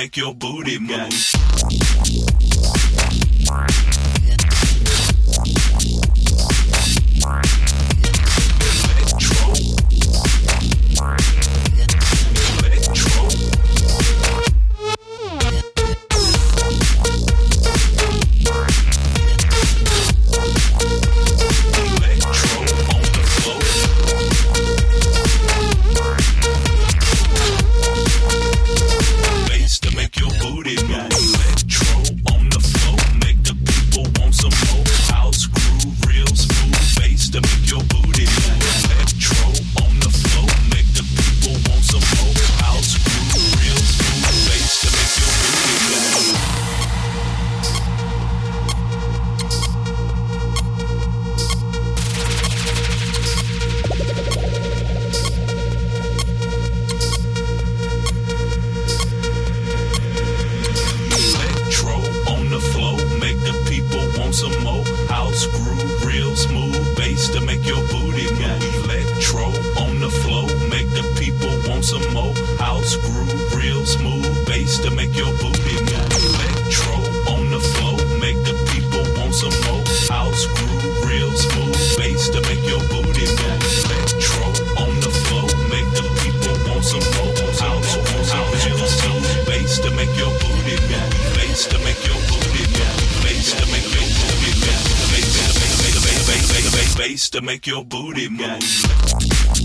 make your booty move. Make your booty move.